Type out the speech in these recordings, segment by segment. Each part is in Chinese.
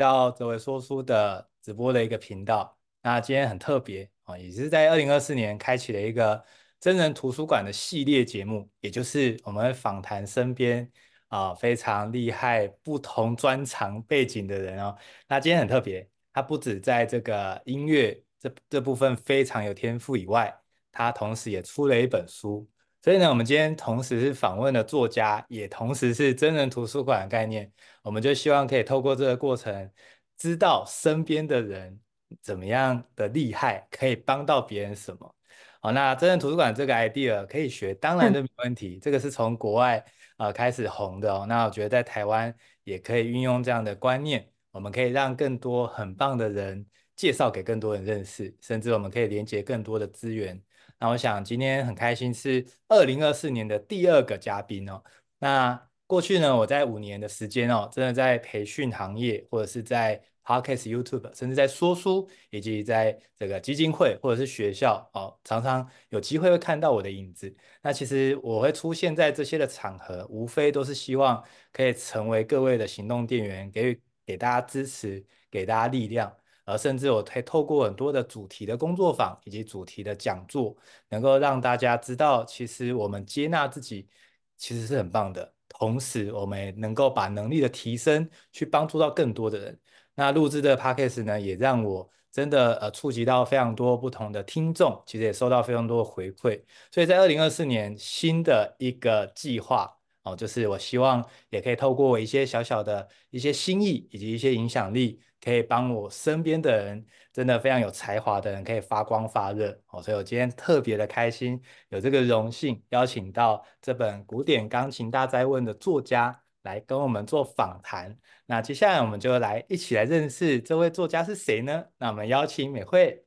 到这位说书的直播的一个频道。那今天很特别啊，也是在二零二四年开启了一个真人图书馆的系列节目，也就是我们访谈身边啊非常厉害、不同专长背景的人哦。那今天很特别，他不止在这个音乐这这部分非常有天赋以外，他同时也出了一本书。所以呢，我们今天同时是访问了作家，也同时是真人图书馆的概念。我们就希望可以透过这个过程，知道身边的人怎么样的厉害，可以帮到别人什么。好，那真人图书馆这个 idea 可以学，当然都没问题。嗯、这个是从国外啊、呃、开始红的哦。那我觉得在台湾也可以运用这样的观念，我们可以让更多很棒的人介绍给更多人认识，甚至我们可以连接更多的资源。那我想今天很开心是二零二四年的第二个嘉宾哦。那过去呢，我在五年的时间哦，真的在培训行业，或者是在 Podcast、YouTube，甚至在说书，以及在这个基金会或者是学校哦，常常有机会会看到我的影子。那其实我会出现在这些的场合，无非都是希望可以成为各位的行动电源，给予给大家支持，给大家力量。而甚至我可以透过很多的主题的工作坊以及主题的讲座，能够让大家知道，其实我们接纳自己其实是很棒的。同时，我们也能够把能力的提升去帮助到更多的人。那录制的 Podcast 呢，也让我真的呃触及到非常多不同的听众，其实也收到非常多的回馈。所以在二零二四年新的一个计划哦，就是我希望也可以透过一些小小的一些心意以及一些影响力。可以帮我身边的人，真的非常有才华的人，可以发光发热哦。所以我今天特别的开心，有这个荣幸邀请到这本《古典钢琴大哉问》的作家来跟我们做访谈。那接下来我们就来一起来认识这位作家是谁呢？那我们邀请美慧。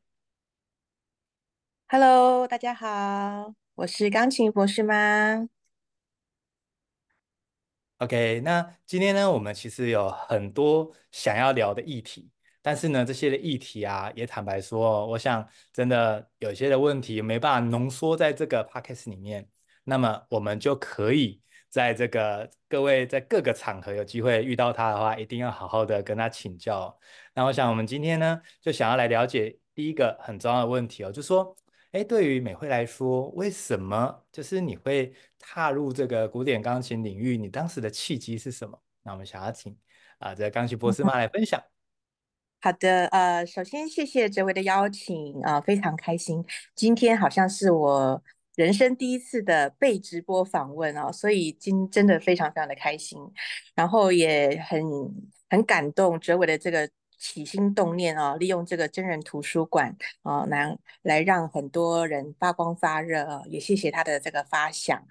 Hello，大家好，我是钢琴博士吗。OK，那今天呢，我们其实有很多想要聊的议题，但是呢，这些的议题啊，也坦白说，我想真的有些的问题没办法浓缩在这个 Podcast 里面，那么我们就可以在这个各位在各个场合有机会遇到他的话，一定要好好的跟他请教。那我想我们今天呢，就想要来了解第一个很重要的问题哦，就说。哎，对于美惠来说，为什么就是你会踏入这个古典钢琴领域？你当时的契机是什么？那我们想要请啊，这个钢琴博士妈来分享。好的，呃，首先谢谢哲维的邀请啊，呃，非常开心。今天好像是我人生第一次的被直播访问哦，所以今真的非常非常的开心，然后也很很感动哲维的这个。起心动念啊，利用这个真人图书馆啊，来来让很多人发光发热啊，也谢谢他的这个发想。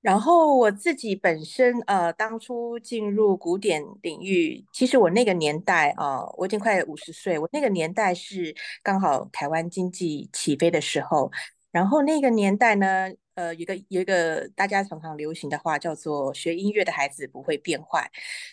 然后我自己本身呃，当初进入古典领域，其实我那个年代啊，我已经快五十岁，我那个年代是刚好台湾经济起飞的时候，然后那个年代呢。呃，有一个有一个大家常常流行的话叫做“学音乐的孩子不会变坏”，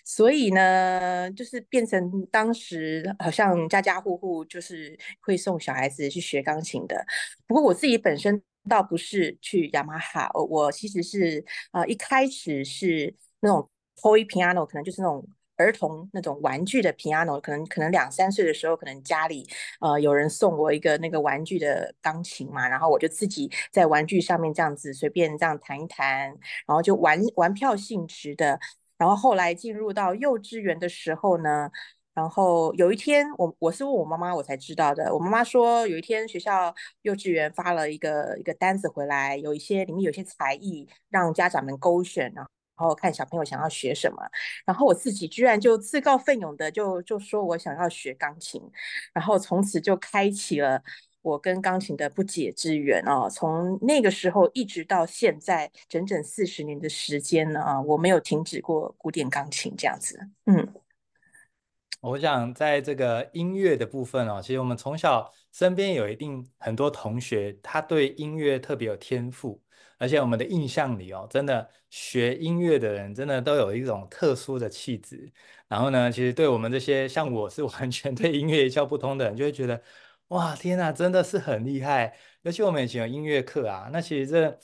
所以呢，就是变成当时好像家家户户就是会送小孩子去学钢琴的。不过我自己本身倒不是去雅马哈，我我其实是啊、一开始是那种 toy piano，可能就是那种。儿童那种玩具的 piano，可能可能两三岁的时候，可能家里呃有人送我一个那个玩具的钢琴嘛，然后我就自己在玩具上面这样子随便这样弹一弹，然后就玩玩票性质的。然后后来进入到幼稚园的时候呢，然后有一天我我是问我妈妈我才知道的，我妈妈说有一天学校幼稚园发了一个一个单子回来，有一些里面有些才艺让家长们勾选啊。然后看小朋友想要学什么，然后我自己居然就自告奋勇的就就说我想要学钢琴，然后从此就开启了我跟钢琴的不解之缘啊！从那个时候一直到现在，整整四十年的时间呢啊，我没有停止过古典钢琴这样子。嗯，我想在这个音乐的部分哦，其实我们从小身边有一定很多同学，他对音乐特别有天赋。而且我们的印象里哦，真的学音乐的人真的都有一种特殊的气质。然后呢，其实对我们这些像我是完全对音乐一窍不通的人，就会觉得哇，天哪，真的是很厉害。尤其我们以前有音乐课啊，那其实这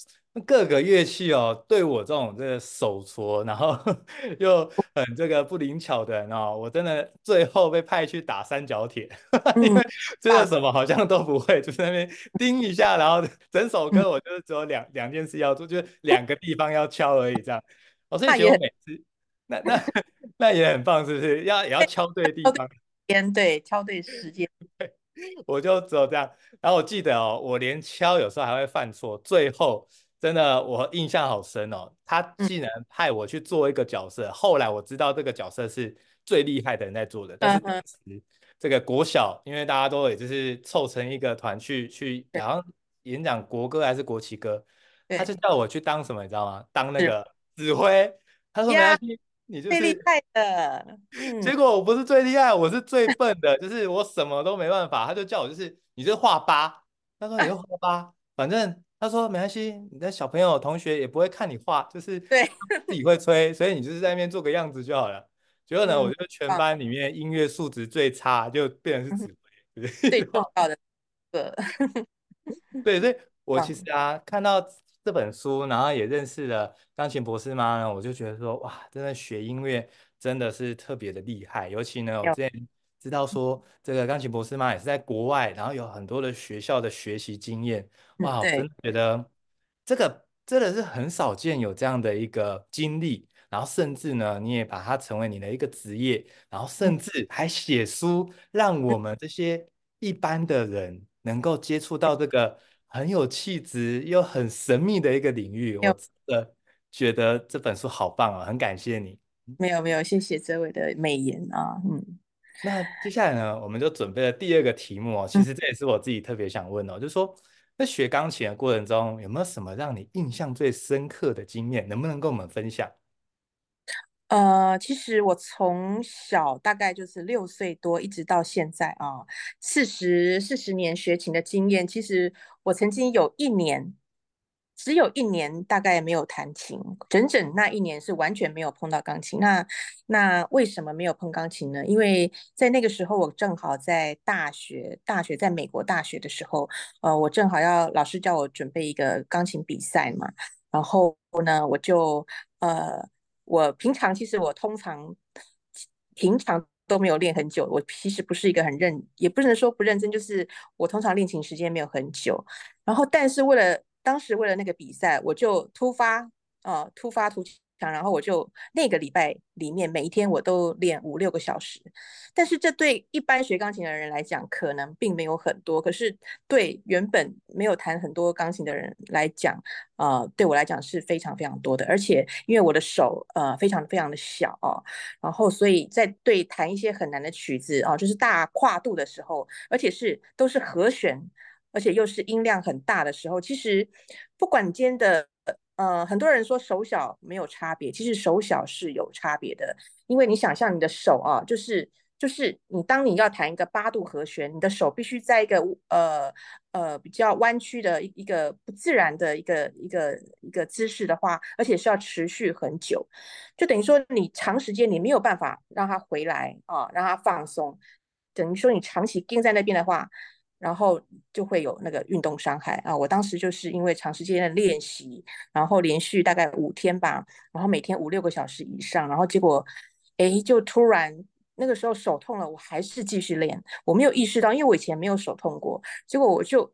各个乐器哦，对我这种这个手拙，然后 又很这个不灵巧的人哦，我真的最后被派去打三角铁，因为真的什么好像都不会，就在那边叮一下，然后整首歌我就是只有两两件事要做，就是两个地方要敲而已，这样。我所以觉得我每次那那那也很棒，是不是？要也要敲对地方，对，敲对时间。我就只有这样。然后我记得哦，我连敲有时候还会犯错，最后。真的，我印象好深哦。他竟然派我去做一个角色，嗯、后来我知道这个角色是最厉害的人在做的。但是当时这个国小，因为大家都也就是凑成一个团去去，然后演讲国歌还是国旗歌，他就叫我去当什么，你知道吗？当那个指挥。他说没关系，你就是最厉害的。结果我不是最厉害，我是最笨的，就是我什么都没办法。他就叫我就是你就画八，他说你就 画八，反正。他说没关系，你的小朋友同学也不会看你画，就是对自己会吹，所以你就是在那边做个样子就好了。结果呢，我觉得全班里面音乐素质最差，就变成是指挥，最重要的个。对，所以我其实啊，看到这本书，然后也认识了钢琴博士妈呢，我就觉得说，哇，真的学音乐真的是特别的厉害。尤其呢，我之前知道说，这个钢琴博士嘛也是在国外，然后有很多的学校的学习经验。哇，我真的觉得这个真的是很少见有这样的一个经历，然后甚至呢，你也把它成为你的一个职业，然后甚至还写书，让我们这些一般的人能够接触到这个很有气质又很神秘的一个领域。我真的觉得这本书好棒啊，很感谢你。没有没有，谢谢这位的美言啊，嗯。那接下来呢，我们就准备了第二个题目哦，其实这也是我自己特别想问哦，就是说。在学钢琴的过程中，有没有什么让你印象最深刻的经验？能不能跟我们分享？呃，其实我从小大概就是六岁多，一直到现在啊，四十四十年学琴的经验。其实我曾经有一年。只有一年，大概没有弹琴，整整那一年是完全没有碰到钢琴。那那为什么没有碰钢琴呢？因为在那个时候，我正好在大学，大学在美国大学的时候，呃，我正好要老师叫我准备一个钢琴比赛嘛。然后呢，我就呃，我平常其实我通常平常都没有练很久，我其实不是一个很认，也不能说不认真，就是我通常练琴时间没有很久。然后，但是为了当时为了那个比赛，我就突发，呃，突发突强，然后我就那个礼拜里面每一天我都练五六个小时。但是这对一般学钢琴的人来讲，可能并没有很多。可是对原本没有弹很多钢琴的人来讲，呃，对我来讲是非常非常多的。而且因为我的手呃非常非常的小哦，然后所以在对弹一些很难的曲子啊，就是大跨度的时候，而且是都是和弦。而且又是音量很大的时候，其实不管今天的呃，很多人说手小没有差别，其实手小是有差别的，因为你想象你的手啊，就是就是你当你要弹一个八度和弦，你的手必须在一个呃呃比较弯曲的一个不自然的一个一个一个姿势的话，而且是要持续很久，就等于说你长时间你没有办法让它回来啊，让它放松，等于说你长期盯在那边的话。然后就会有那个运动伤害啊！我当时就是因为长时间的练习，然后连续大概五天吧，然后每天五六个小时以上，然后结果，哎，就突然那个时候手痛了，我还是继续练，我没有意识到，因为我以前没有手痛过，结果我就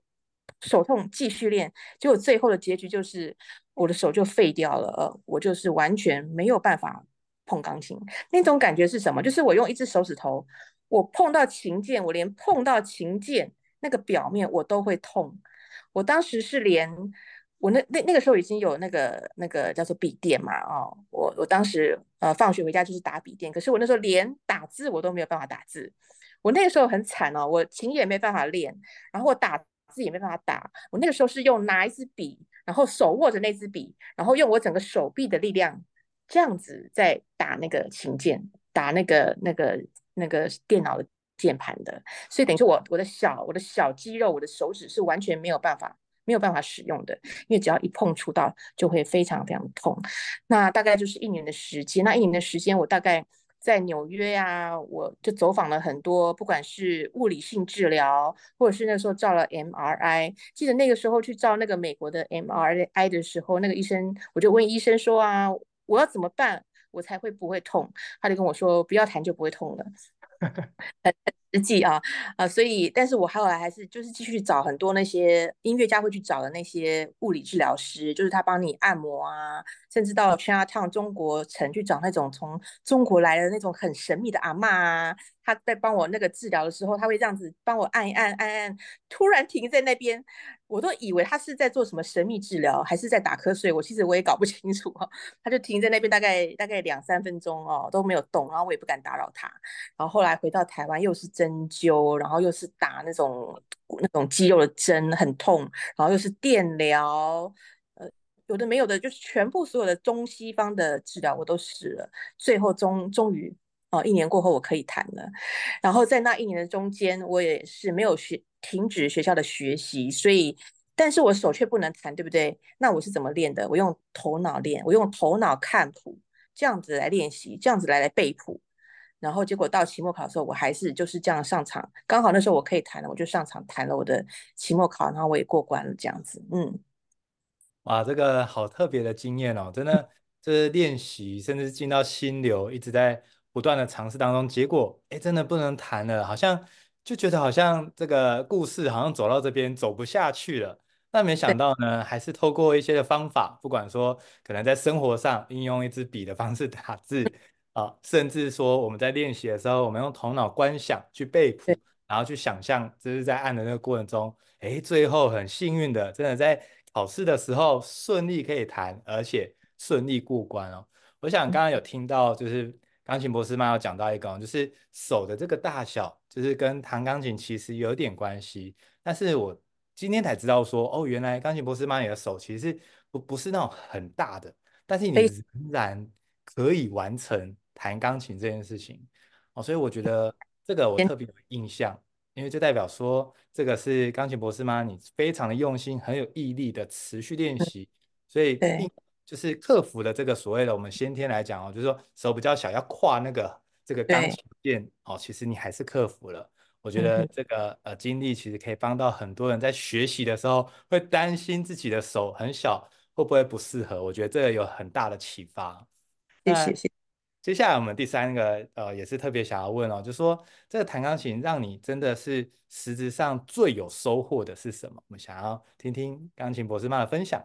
手痛继续练，结果最后的结局就是我的手就废掉了，呃，我就是完全没有办法碰钢琴。那种感觉是什么？就是我用一只手指头，我碰到琴键，我连碰到琴键。那个表面我都会痛，我当时是连我那那那个时候已经有那个那个叫做笔电嘛，哦，我我当时呃放学回家就是打笔电，可是我那时候连打字我都没有办法打字，我那个时候很惨哦，我琴也没办法练，然后我打字也没办法打，我那个时候是用拿一支笔，然后手握着那支笔，然后用我整个手臂的力量这样子在打那个琴键，打那个那个那个电脑的。键盘的，所以等于说我我的小我的小肌肉，我的手指是完全没有办法没有办法使用的，因为只要一碰触到就会非常非常痛。那大概就是一年的时间，那一年的时间我大概在纽约呀、啊，我就走访了很多，不管是物理性治疗，或者是那时候照了 MRI。记得那个时候去照那个美国的 MRI 的时候，那个医生我就问医生说啊，我要怎么办，我才会不会痛？他就跟我说，不要弹就不会痛了。很 实际啊啊，所以，但是我后来还是就是继续找很多那些音乐家会去找的那些物理治疗师，就是他帮你按摩啊，甚至到 Chinatown 中国城去找那种从中国来的那种很神秘的阿嬷啊。他在帮我那个治疗的时候，他会这样子帮我按一按，按按，突然停在那边，我都以为他是在做什么神秘治疗，还是在打瞌睡。我其实我也搞不 清楚哦。他就停在那边大概大概两三分钟哦，都没有动，然后我也不敢打扰他。然后后来回到台湾，又是针灸，然后又是打那种那种肌肉的针，很痛，然后又是电疗，有的没有的，就是全部所有的中西方的治疗我都试了，最后终终于。哦，一年过后我可以弹了，然后在那一年的中间，我也是没有学停止学校的学习，所以，但是我手却不能弹，对不对？那我是怎么练的？我用头脑练，我用头脑看谱，这样子来练习，这样子来来背谱，然后结果到期末考的时候，我还是就是这样上场，刚好那时候我可以弹了，我就上场弹了我的期末考，然后我也过关了，这样子，嗯，哇，这个好特别的经验哦，真的，就是练习，甚至进到心流，一直在。不断的尝试当中，结果哎，真的不能弹了，好像就觉得好像这个故事好像走到这边走不下去了。那没想到呢，还是透过一些的方法，不管说可能在生活上应用一支笔的方式打字 啊，甚至说我们在练习的时候，我们用头脑观想去背谱，然后去想象这是在按的那个过程中，哎，最后很幸运的，真的在考试的时候顺利可以弹，而且顺利过关哦。我想刚刚有听到就是。钢琴博士妈有讲到一个，就是手的这个大小，就是跟弹钢琴其实有点关系。但是我今天才知道说，哦，原来钢琴博士妈你的手其实不不是那种很大的，但是你仍然可以完成弹钢琴这件事情。哦，所以我觉得这个我特别有印象，因为就代表说这个是钢琴博士吗你非常的用心、很有毅力的持续练习，所以。就是克服了这个所谓的我们先天来讲哦，就是说手比较小要跨那个这个钢琴键哦，其实你还是克服了。我觉得这个呃经历其实可以帮到很多人在学习的时候会担心自己的手很小会不会不适合，我觉得这个有很大的启发。谢谢谢。接下来我们第三个呃也是特别想要问哦，就是说这个弹钢琴让你真的是实质上最有收获的是什么？我们想要听听钢琴博士妈的分享。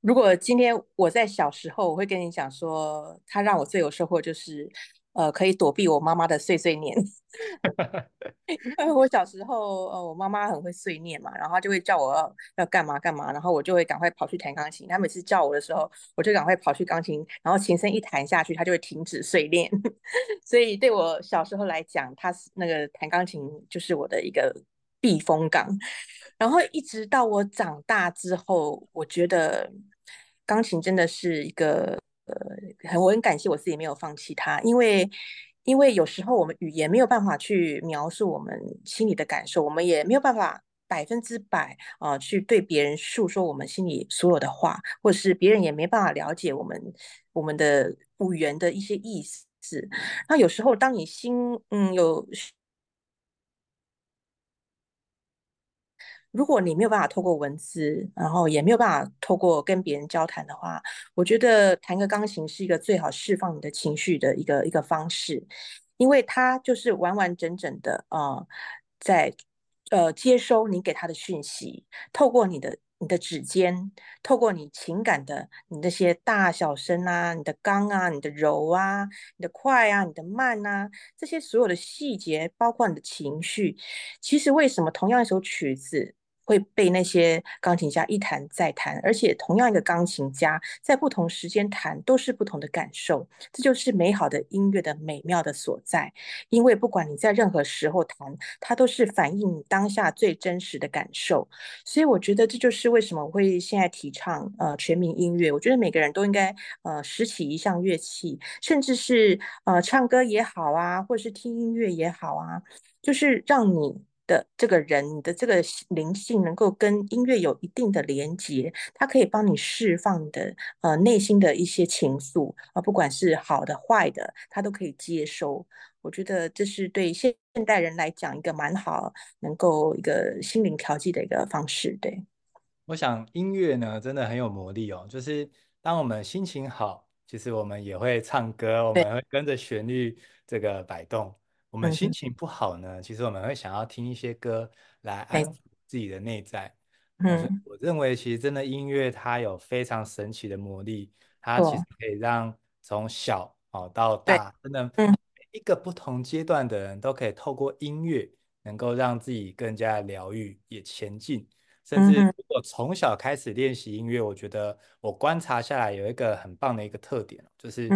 如果今天我在小时候，我会跟你讲说，他让我最有收获就是，呃，可以躲避我妈妈的碎碎念。因为我小时候，呃，我妈妈很会碎念嘛，然后她就会叫我要要干嘛干嘛，然后我就会赶快跑去弹钢琴。她每次叫我的时候，我就赶快跑去钢琴，然后琴声一弹下去，她就会停止碎念。所以对我小时候来讲，她是那个弹钢琴就是我的一个避风港。然后一直到我长大之后，我觉得钢琴真的是一个呃，很我很感谢我自己没有放弃它，因为因为有时候我们语言没有办法去描述我们心里的感受，我们也没有办法百分之百啊、去对别人诉说我们心里所有的话，或者是别人也没办法了解我们我们的语言的一些意思。那有时候当你心嗯有。如果你没有办法透过文字，然后也没有办法透过跟别人交谈的话，我觉得弹个钢琴是一个最好释放你的情绪的一个一个方式，因为它就是完完整整的啊、呃，在呃接收你给他的讯息，透过你的你的指尖，透过你情感的你那些大小声啊，你的刚啊，你的柔啊，你的快啊，你的慢啊，这些所有的细节，包括你的情绪，其实为什么同样一首曲子，会被那些钢琴家一弹再弹，而且同样一个钢琴家在不同时间弹都是不同的感受，这就是美好的音乐的美妙的所在。因为不管你在任何时候弹，它都是反映你当下最真实的感受。所以我觉得这就是为什么我会现在提倡呃全民音乐。我觉得每个人都应该呃拾起一项乐器，甚至是呃唱歌也好啊，或者是听音乐也好啊，就是让你。的这个人，你的这个灵性能够跟音乐有一定的连接，它可以帮你释放的呃内心的一些情愫啊，不管是好的坏的，它都可以接收。我觉得这是对现代人来讲一个蛮好，能够一个心灵调剂的一个方式。对，我想音乐呢真的很有魔力哦，就是当我们心情好，其实我们也会唱歌，我们会跟着旋律这个摆动。我们心情不好呢，嗯、其实我们会想要听一些歌来安抚自己的内在。嗯，我认为其实真的音乐它有非常神奇的魔力，它其实可以让从小哦到大，真的每一个不同阶段的人都可以透过音乐，能够让自己更加疗愈，也前进。甚至如果从小开始练习音乐，我觉得我观察下来有一个很棒的一个特点，就是。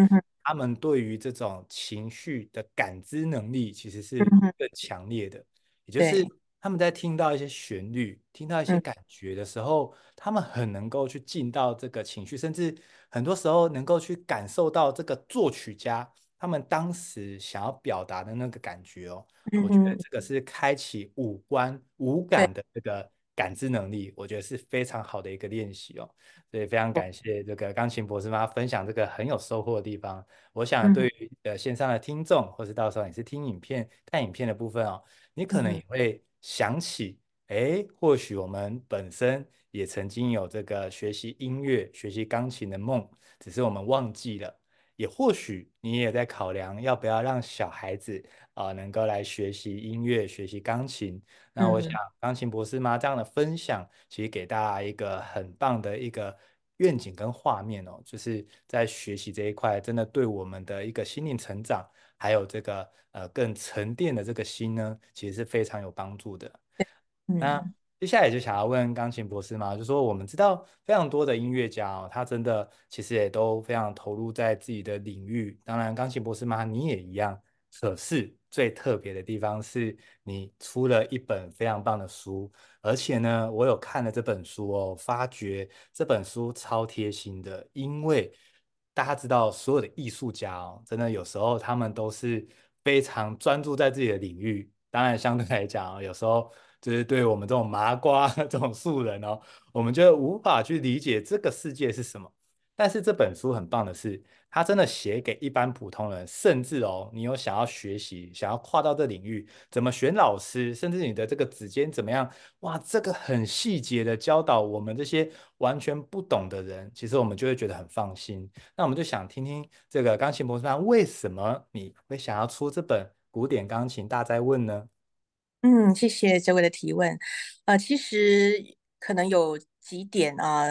他们对于这种情绪的感知能力其实是更强烈的，也就是他们在听到一些旋律、听到一些感觉的时候，他们很能够去进到这个情绪，甚至很多时候能够去感受到这个作曲家他们当时想要表达的那个感觉哦。我觉得这个是开启五官五感的这个。感知能力，我觉得是非常好的一个练习哦，所以非常感谢这个钢琴博士妈分享这个很有收获的地方。我想对于呃线上的听众，或是到时候你是听影片、看影片的部分哦，你可能也会想起，哎，或许我们本身也曾经有这个学习音乐、学习钢琴的梦，只是我们忘记了。也或许你也在考量要不要让小孩子啊、呃、能够来学习音乐、学习钢琴。那我想钢琴博士妈这样的分享，其实给大家一个很棒的一个愿景跟画面哦，就是在学习这一块，真的对我们的一个心灵成长，还有这个呃更沉淀的这个心呢，其实是非常有帮助的。那接下来就想要问钢琴博士嘛，就说我们知道非常多的音乐家哦，他真的其实也都非常投入在自己的领域。当然，钢琴博士嘛，你也一样。可是最特别的地方是你出了一本非常棒的书，而且呢，我有看了这本书哦，发觉这本书超贴心的，因为大家知道所有的艺术家哦，真的有时候他们都是非常专注在自己的领域。当然，相对来讲，有时候。就是对我们这种麻瓜、这种素人哦，我们就无法去理解这个世界是什么。但是这本书很棒的是，它真的写给一般普通人，甚至哦，你有想要学习、想要跨到这领域，怎么选老师，甚至你的这个指尖怎么样，哇，这个很细节的教导我们这些完全不懂的人，其实我们就会觉得很放心。那我们就想听听这个钢琴博士妈，为什么你会想要出这本《古典钢琴大灾问》呢？嗯，谢谢这位的提问。呃，其实可能有几点啊。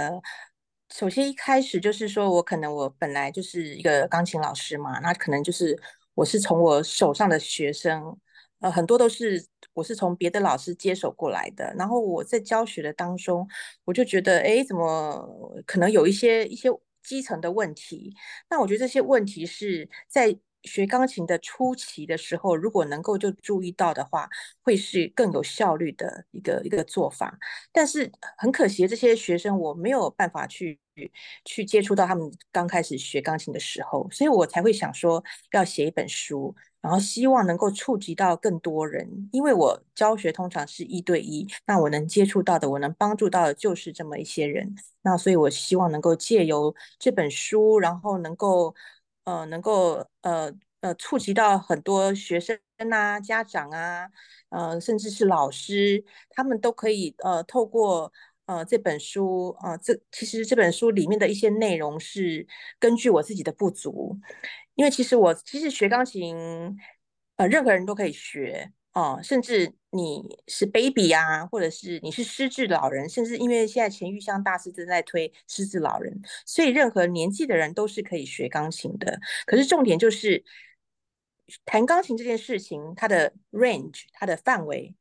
首先一开始就是说我可能我本来就是一个钢琴老师嘛，那可能就是我是从我手上的学生，呃，很多都是我是从别的老师接手过来的。然后我在教学的当中，我就觉得，哎，怎么可能有一些一些基层的问题？那我觉得这些问题是在。学钢琴的初期的时候，如果能够就注意到的话，会是更有效率的一个一个做法。但是很可惜，这些学生我没有办法去去接触到他们刚开始学钢琴的时候，所以我才会想说要写一本书，然后希望能够触及到更多人。因为我教学通常是一对一，那我能接触到的，我能帮助到的就是这么一些人。那所以我希望能够借由这本书，然后能够。呃，能够呃呃触及到很多学生呐、家长啊，呃，甚至是老师，他们都可以呃透过呃这本书啊、呃，这其实这本书里面的一些内容是根据我自己的不足，因为其实我其实学钢琴，呃，任何人都可以学。哦，甚至你是 baby 啊，或者是你是失智老人，甚至因为现在钱玉香大师正在推失智老人，所以任何年纪的人都是可以学钢琴的。可是重点就是弹钢琴这件事情，它的 range，它的范围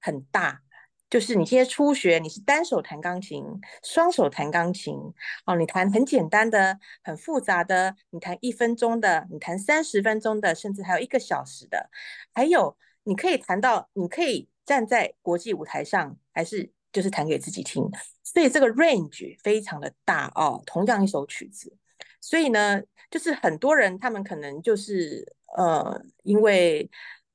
很大。就是你现在初学，你是单手弹钢琴，双手弹钢琴，哦，你弹很简单的，很复杂的，你弹一分钟的，你弹三十分钟的，甚至还有一个小时的，还有。你可以弹到，你可以站在国际舞台上，还是就是弹给自己听，所以这个 range 非常的大哦。同样一首曲子，所以呢，就是很多人他们可能就是呃，因为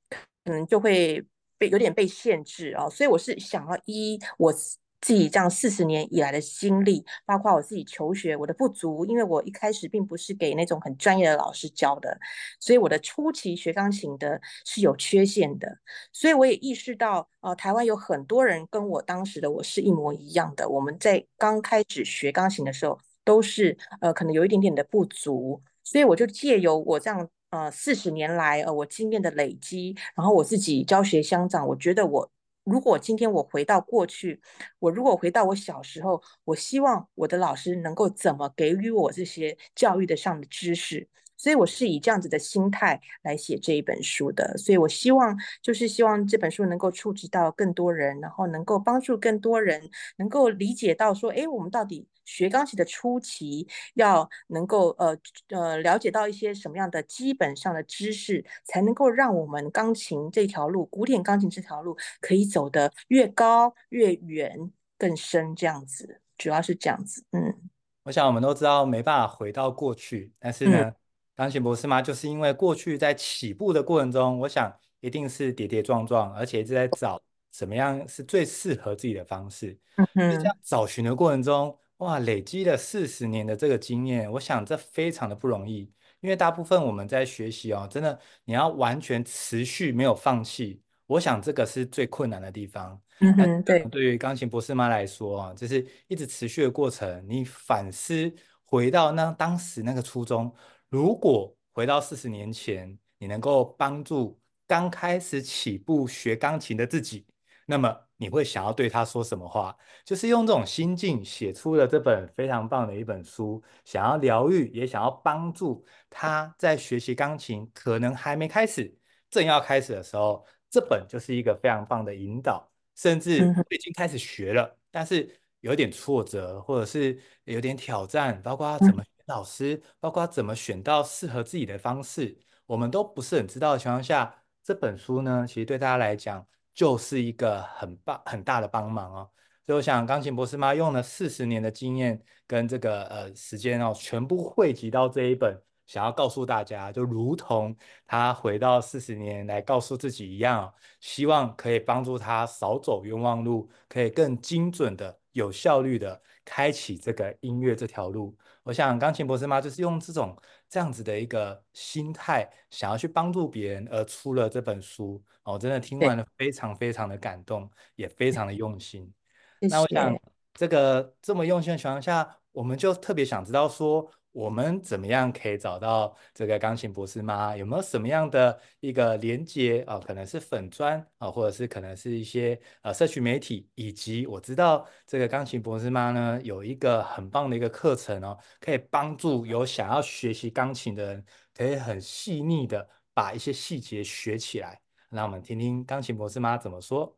可能就会被有点被限制哦，所以我是想要一我。自己这样四十年以来的经历，包括我自己求学我的不足，因为我一开始并不是给那种很专业的老师教的，所以我的初期学钢琴的是有缺陷的，所以我也意识到，呃，台湾有很多人跟我当时的我是一模一样的，我们在刚开始学钢琴的时候，都是呃可能有一点点的不足，所以我就借由我这样呃四十年来呃我经验的累积，然后我自己教学相长，我觉得我。如果今天我回到过去，我如果回到我小时候，我希望我的老师能够怎么给予我这些教育的上的知识。所以我是以这样子的心态来写这一本书的，所以我希望就是希望这本书能够触及到更多人，然后能够帮助更多人能够理解到说，哎，我们到底学钢琴的初期要能够呃呃了解到一些什么样的基本上的知识，才能够让我们钢琴这条路，古典钢琴这条路可以走得越高越远更深，这样子，主要是这样子，嗯。我想我们都知道没办法回到过去，但是呢。嗯钢琴博士吗？就是因为过去在起步的过程中，我想一定是跌跌撞撞，而且一直在找怎么样是最适合自己的方式。嗯哼，在这样找寻的过程中，哇，累积了四十年的这个经验，我想这非常的不容易。因为大部分我们在学习哦，真的你要完全持续没有放弃，我想这个是最困难的地方。嗯哼，对。对于钢琴博士妈来说啊，就是一直持续的过程。你反思回到那当时那个初衷。如果回到四十年前，你能够帮助刚开始起步学钢琴的自己，那么你会想要对他说什么话？就是用这种心境写出了这本非常棒的一本书，想要疗愈，也想要帮助他在学习钢琴，可能还没开始，正要开始的时候，这本就是一个非常棒的引导。甚至已经开始学了，但是有点挫折，或者是有点挑战，包括怎么。老师，包括怎么选到适合自己的方式，我们都不是很知道的情况下，这本书呢，其实对大家来讲就是一个很棒、很大的帮忙哦。所以我想，钢琴博士妈用了四十年的经验跟这个呃时间哦，全部汇集到这一本，想要告诉大家，就如同他回到四十年来告诉自己一样哦，希望可以帮助他少走冤枉路，可以更精准的、有效率的开启这个音乐这条路。我想钢琴博士妈就是用这种这样子的一个心态，想要去帮助别人而出了这本书。我真的听完了，非常非常的感动，也非常的用心。那我想这个这么用心的情况下，我们就特别想知道说。我们怎么样可以找到这个钢琴博士妈？有没有什么样的一个连接啊？可能是粉砖啊，或者是可能是一些呃社群媒体，以及我知道这个钢琴博士妈呢，有一个很棒的一个课程哦，可以帮助有想要学习钢琴的人，可以很细腻的把一些细节学起来。那我们听听钢琴博士妈怎么说。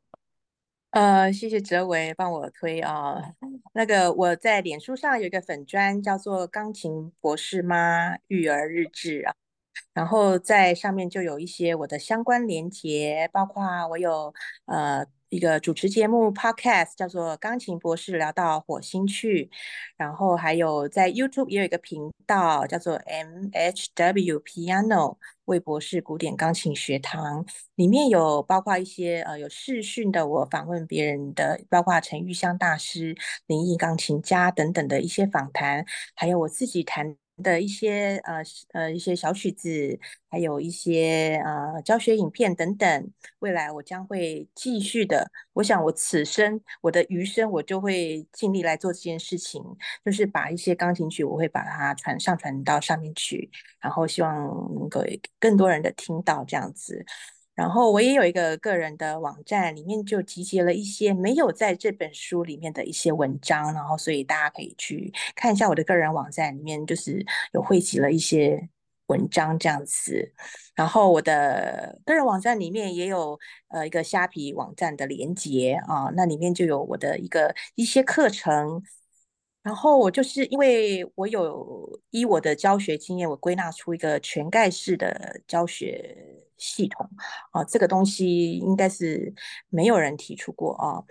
呃，谢谢哲维帮我推啊。那个我在脸书上有一个粉砖，叫做“钢琴博士妈育儿日志”啊，然后在上面就有一些我的相关连接，包括我有呃。一个主持节目 Podcast 叫做《钢琴博士聊到火星去》，然后还有在 YouTube 也有一个频道叫做 MHW Piano 魏博士古典钢琴学堂，里面有包括一些呃有视讯的我访问别人的，包括陈玉香大师、林毅钢琴家等等的一些访谈，还有我自己弹。的一些呃呃一些小曲子，还有一些呃教学影片等等，未来我将会继续的。我想我此生我的余生，我就会尽力来做这件事情，就是把一些钢琴曲，我会把它传上传到上面去，然后希望能够更多人的听到这样子。然后我也有一个个人的网站，里面就集结了一些没有在这本书里面的一些文章，然后所以大家可以去看一下我的个人网站里面，就是有汇集了一些文章这样子。然后我的个人网站里面也有呃一个虾皮网站的连接啊，那里面就有我的一个一些课程。然后我就是因为我有依我的教学经验，我归纳出一个全盖式的教学系统啊，这个东西应该是没有人提出过啊。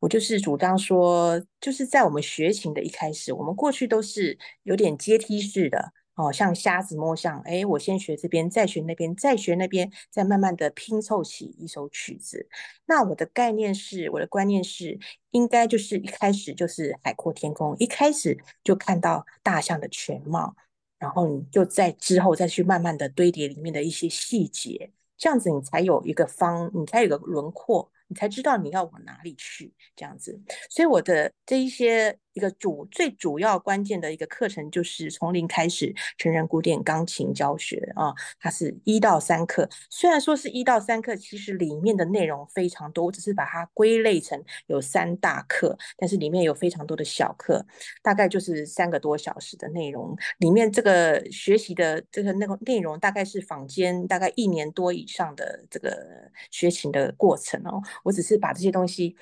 我就是主张说，就是在我们学琴的一开始，我们过去都是有点阶梯式的哦，像瞎子摸象，哎，我先学这边，再学那边，再学那边，再慢慢的拼凑起一首曲子。那我的概念是，我的观念是，应该就是一开始就是海阔天空，一开始就看到大象的全貌，然后你就在之后再去慢慢的堆叠里面的一些细节，这样子你才有一个方，你才有个轮廓。你才知道你要往哪里去，这样子。所以我的这一些一个主最主要关键的一个课程，就是从零开始成人古典钢琴教学啊，它是一到三课。虽然说是一到三课，其实里面的内容非常多，我只是把它归类成有三大课，但是里面有非常多的小课，大概就是三个多小时的内容。里面这个学习的这个内容内容，大概是坊间大概一年多以上的这个学琴的过程哦。我只是把这些东西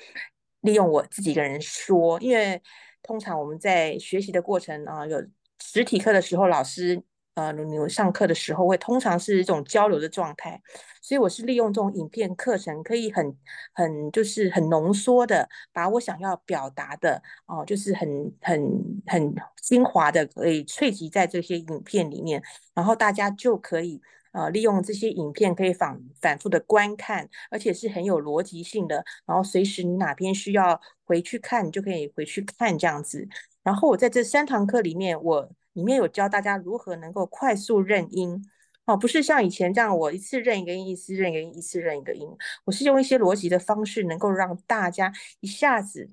利用我自己一个人说，因为通常我们在学习的过程啊，有实体课的时候，老师呃，你们上课的时候会通常是一种交流的状态，所以我是利用这种影片课程，可以很很就是很浓缩的把我想要表达的哦，就是很很很精华的可以萃集在这些影片里面，然后大家就可以。啊，利用这些影片可以反反复的观看，而且是很有逻辑性的。然后随时你哪边需要回去看，你就可以回去看这样子。然后我在这三堂课里面，我里面有教大家如何能够快速认音。哦，不是像以前这样，我一次认一个音，一次认一个音，一次认一个音。我是用一些逻辑的方式，能够让大家一下子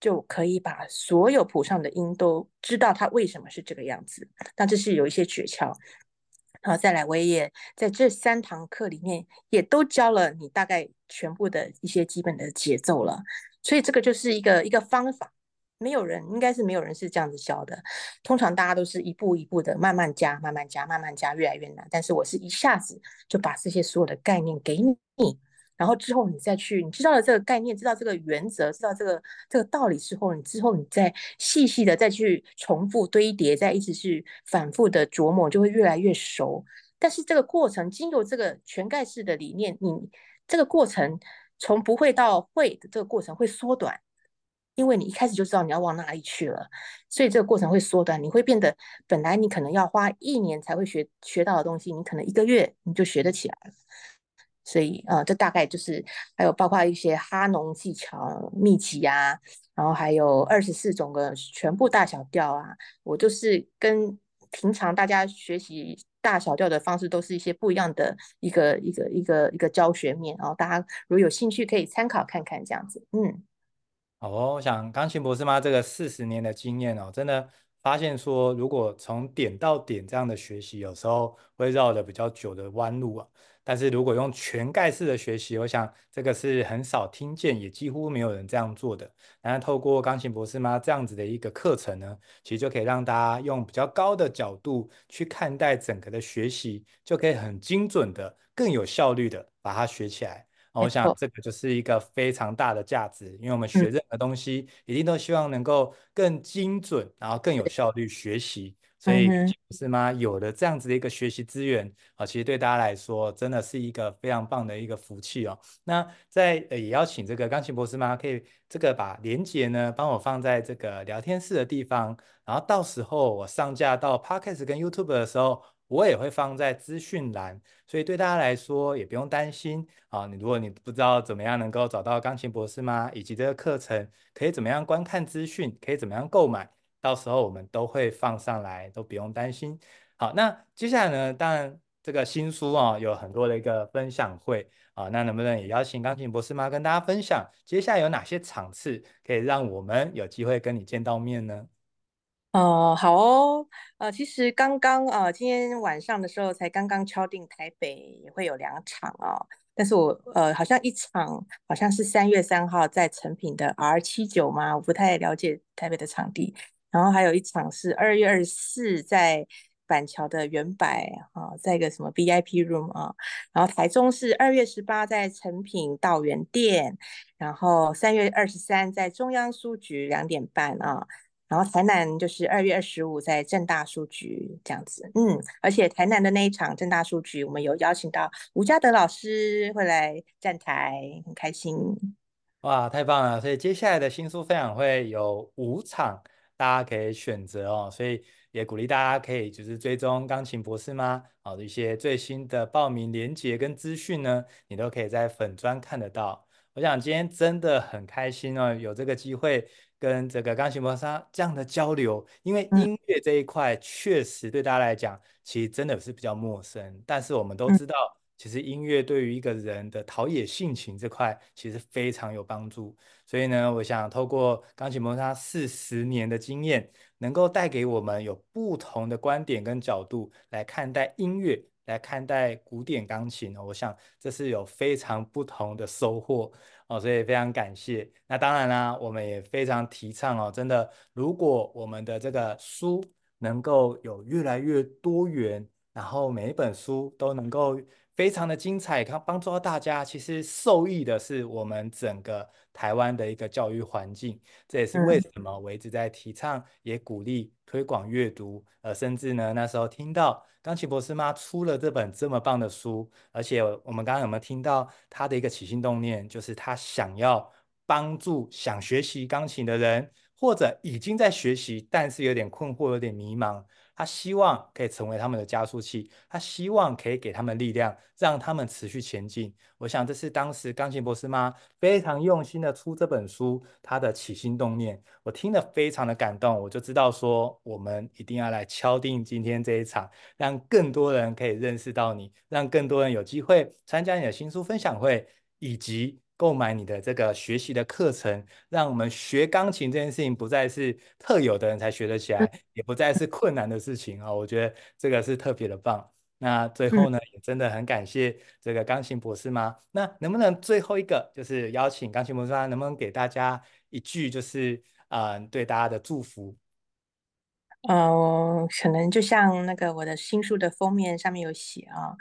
就可以把所有谱上的音都知道它为什么是这个样子。那这是有一些诀窍。然后再来，我也在这三堂课里面也都教了你大概全部的一些基本的节奏了，所以这个就是一个一个方法，没有人应该是没有人是这样子教的，通常大家都是一步一步的慢慢加，慢慢加，慢慢加，越来越难，但是我是一下子就把这些所有的概念给你。然后之后你再去，你知道了这个概念，知道这个原则，知道这个这个道理之后，你之后你再细细的再去重复堆叠，再一直去反复的琢磨，就会越来越熟。但是这个过程经由这个全盖式的理念，你这个过程从不会到会的这个过程会缩短，因为你一开始就知道你要往哪里去了，所以这个过程会缩短，你会变得本来你可能要花一年才会学学到的东西，你可能一个月你就学得起来了。所以，呃，这大概就是还有包括一些哈农技巧秘籍啊，然后还有二十四种的全部大小调啊，我就是跟平常大家学习大小调的方式都是一些不一样的一个一个一个一个教学面，然后大家如果有兴趣可以参考看看这样子，嗯，好哦，我想钢琴博士妈这个四十年的经验哦，真的。发现说，如果从点到点这样的学习，有时候会绕的比较久的弯路啊。但是如果用全盖式的学习，我想这个是很少听见，也几乎没有人这样做的。然后透过钢琴博士吗这样子的一个课程呢，其实就可以让大家用比较高的角度去看待整个的学习，就可以很精准的、更有效率的把它学起来。我想这个就是一个非常大的价值，因为我们学任何东西，一定都希望能够更精准，然后更有效率学习。所以是吗？有了这样子的一个学习资源啊，其实对大家来说真的是一个非常棒的一个福气哦。那在呃也邀请这个钢琴博士吗？可以这个把连接呢帮我放在这个聊天室的地方，然后到时候我上架到 Podcast 跟 YouTube 的时候。我也会放在资讯栏，所以对大家来说也不用担心啊。你如果你不知道怎么样能够找到钢琴博士吗？以及这个课程可以怎么样观看资讯，可以怎么样购买，到时候我们都会放上来，都不用担心。好，那接下来呢，当然这个新书啊有很多的一个分享会啊，那能不能也邀请钢琴博士吗跟大家分享，接下来有哪些场次可以让我们有机会跟你见到面呢？哦，好哦，呃，其实刚刚呃，今天晚上的时候才刚刚敲定台北也会有两场哦，但是我呃好像一场好像是三月三号在诚品的 R 七九嘛，我不太了解台北的场地，然后还有一场是二月二十四在板桥的原百啊，在一个什么 VIP room 啊，然后台中是二月十八在诚品道元店，然后三月二十三在中央书局两点半啊。然后台南就是二月二十五在正大书局这样子，嗯，而且台南的那一场正大书局，我们有邀请到吴家德老师会来站台，很开心。哇，太棒了！所以接下来的新书分享会有五场，大家可以选择哦。所以也鼓励大家可以就是追踪钢琴博士吗好的一些最新的报名链接跟资讯呢，你都可以在粉专看得到。我想今天真的很开心哦，有这个机会跟这个钢琴博士妈这样的交流，因为音乐这一块确实对大家来讲，其实真的是比较陌生，但是我们都知道。其实音乐对于一个人的陶冶性情这块，其实非常有帮助。所以呢，我想透过钢琴博士妈四十年的经验，能够带给我们有不同的观点跟角度来看待音乐，来看待古典钢琴呢。我想这是有非常不同的收获哦，所以非常感谢。那当然啦，我们也非常提倡哦，真的，如果我们的这个书能够有越来越多元，然后每一本书都能够。非常的精彩，看帮助到大家。其实受益的是我们整个台湾的一个教育环境，这也是为什么我一直在提倡，也鼓励推广阅读。呃，甚至呢，那时候听到钢琴博士妈出了这本这么棒的书，而且我们刚刚有没有听到他的一个起心动念，就是他想要帮助想学习钢琴的人，或者已经在学习，但是有点困惑、有点迷茫。他希望可以成为他们的加速器，他希望可以给他们力量，让他们持续前进。我想这是当时钢琴博士妈非常用心的出这本书，他的起心动念，我听得非常的感动。我就知道说，我们一定要来敲定今天这一场，让更多人可以认识到你，让更多人有机会参加你的新书分享会，以及。购买你的这个学习的课程，让我们学钢琴这件事情不再是特有的人才学得起来，也不再是困难的事情啊！我觉得这个是特别的棒。那最后呢，也真的很感谢这个钢琴博士吗。那能不能最后一个就是邀请钢琴博士妈，能不能给大家一句就是啊、呃，对大家的祝福？嗯、呃，可能就像那个我的新书的封面上面有写啊。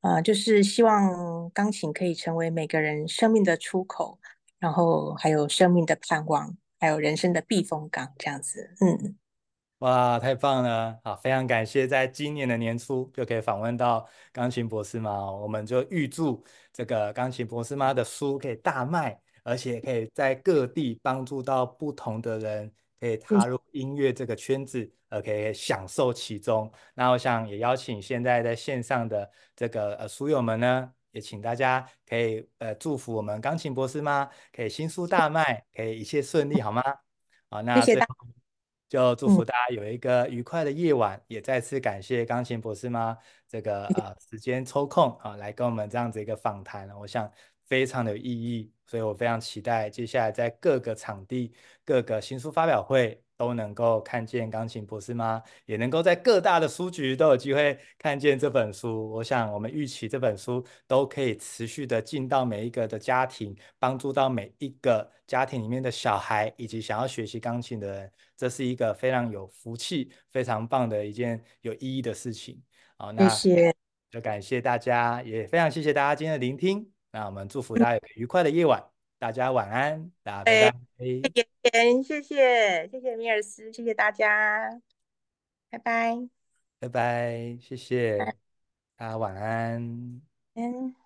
呃，就是希望钢琴可以成为每个人生命的出口，然后还有生命的盼望，还有人生的避风港，这样子。嗯，哇，太棒了！好，非常感谢，在今年的年初就可以访问到钢琴博士妈，我们就预祝这个钢琴博士妈的书可以大卖，而且可以在各地帮助到不同的人。可以踏。入音乐这个圈子，呃，可以享受其中。那我想也邀请现在在线上的这个呃书友们呢，也请大家可以呃祝福我们钢琴博士吗，可以新书大卖，可以一切顺利，好吗？好，那最后就祝福大家有一个愉快的夜晚，也再次感谢钢琴博士妈这个呃时间抽空啊来跟我们这样子一个访谈，我想非常的有意义。所以我非常期待接下来在各个场地、各个新书发表会都能够看见钢琴博士吗，也能够在各大的书局都有机会看见这本书。我想我们预期这本书都可以持续的进到每一个的家庭，帮助到每一个家庭里面的小孩以及想要学习钢琴的人。这是一个非常有福气、非常棒的一件有意义的事情。好，那就感谢大家，也非常谢谢大家今天的聆听。那我们祝福大家有个愉快的夜晚，大家晚安，大家拜拜。谢谢，谢谢，谢谢米尔斯，谢谢大家，拜拜，拜拜，谢谢，大家晚安。嗯。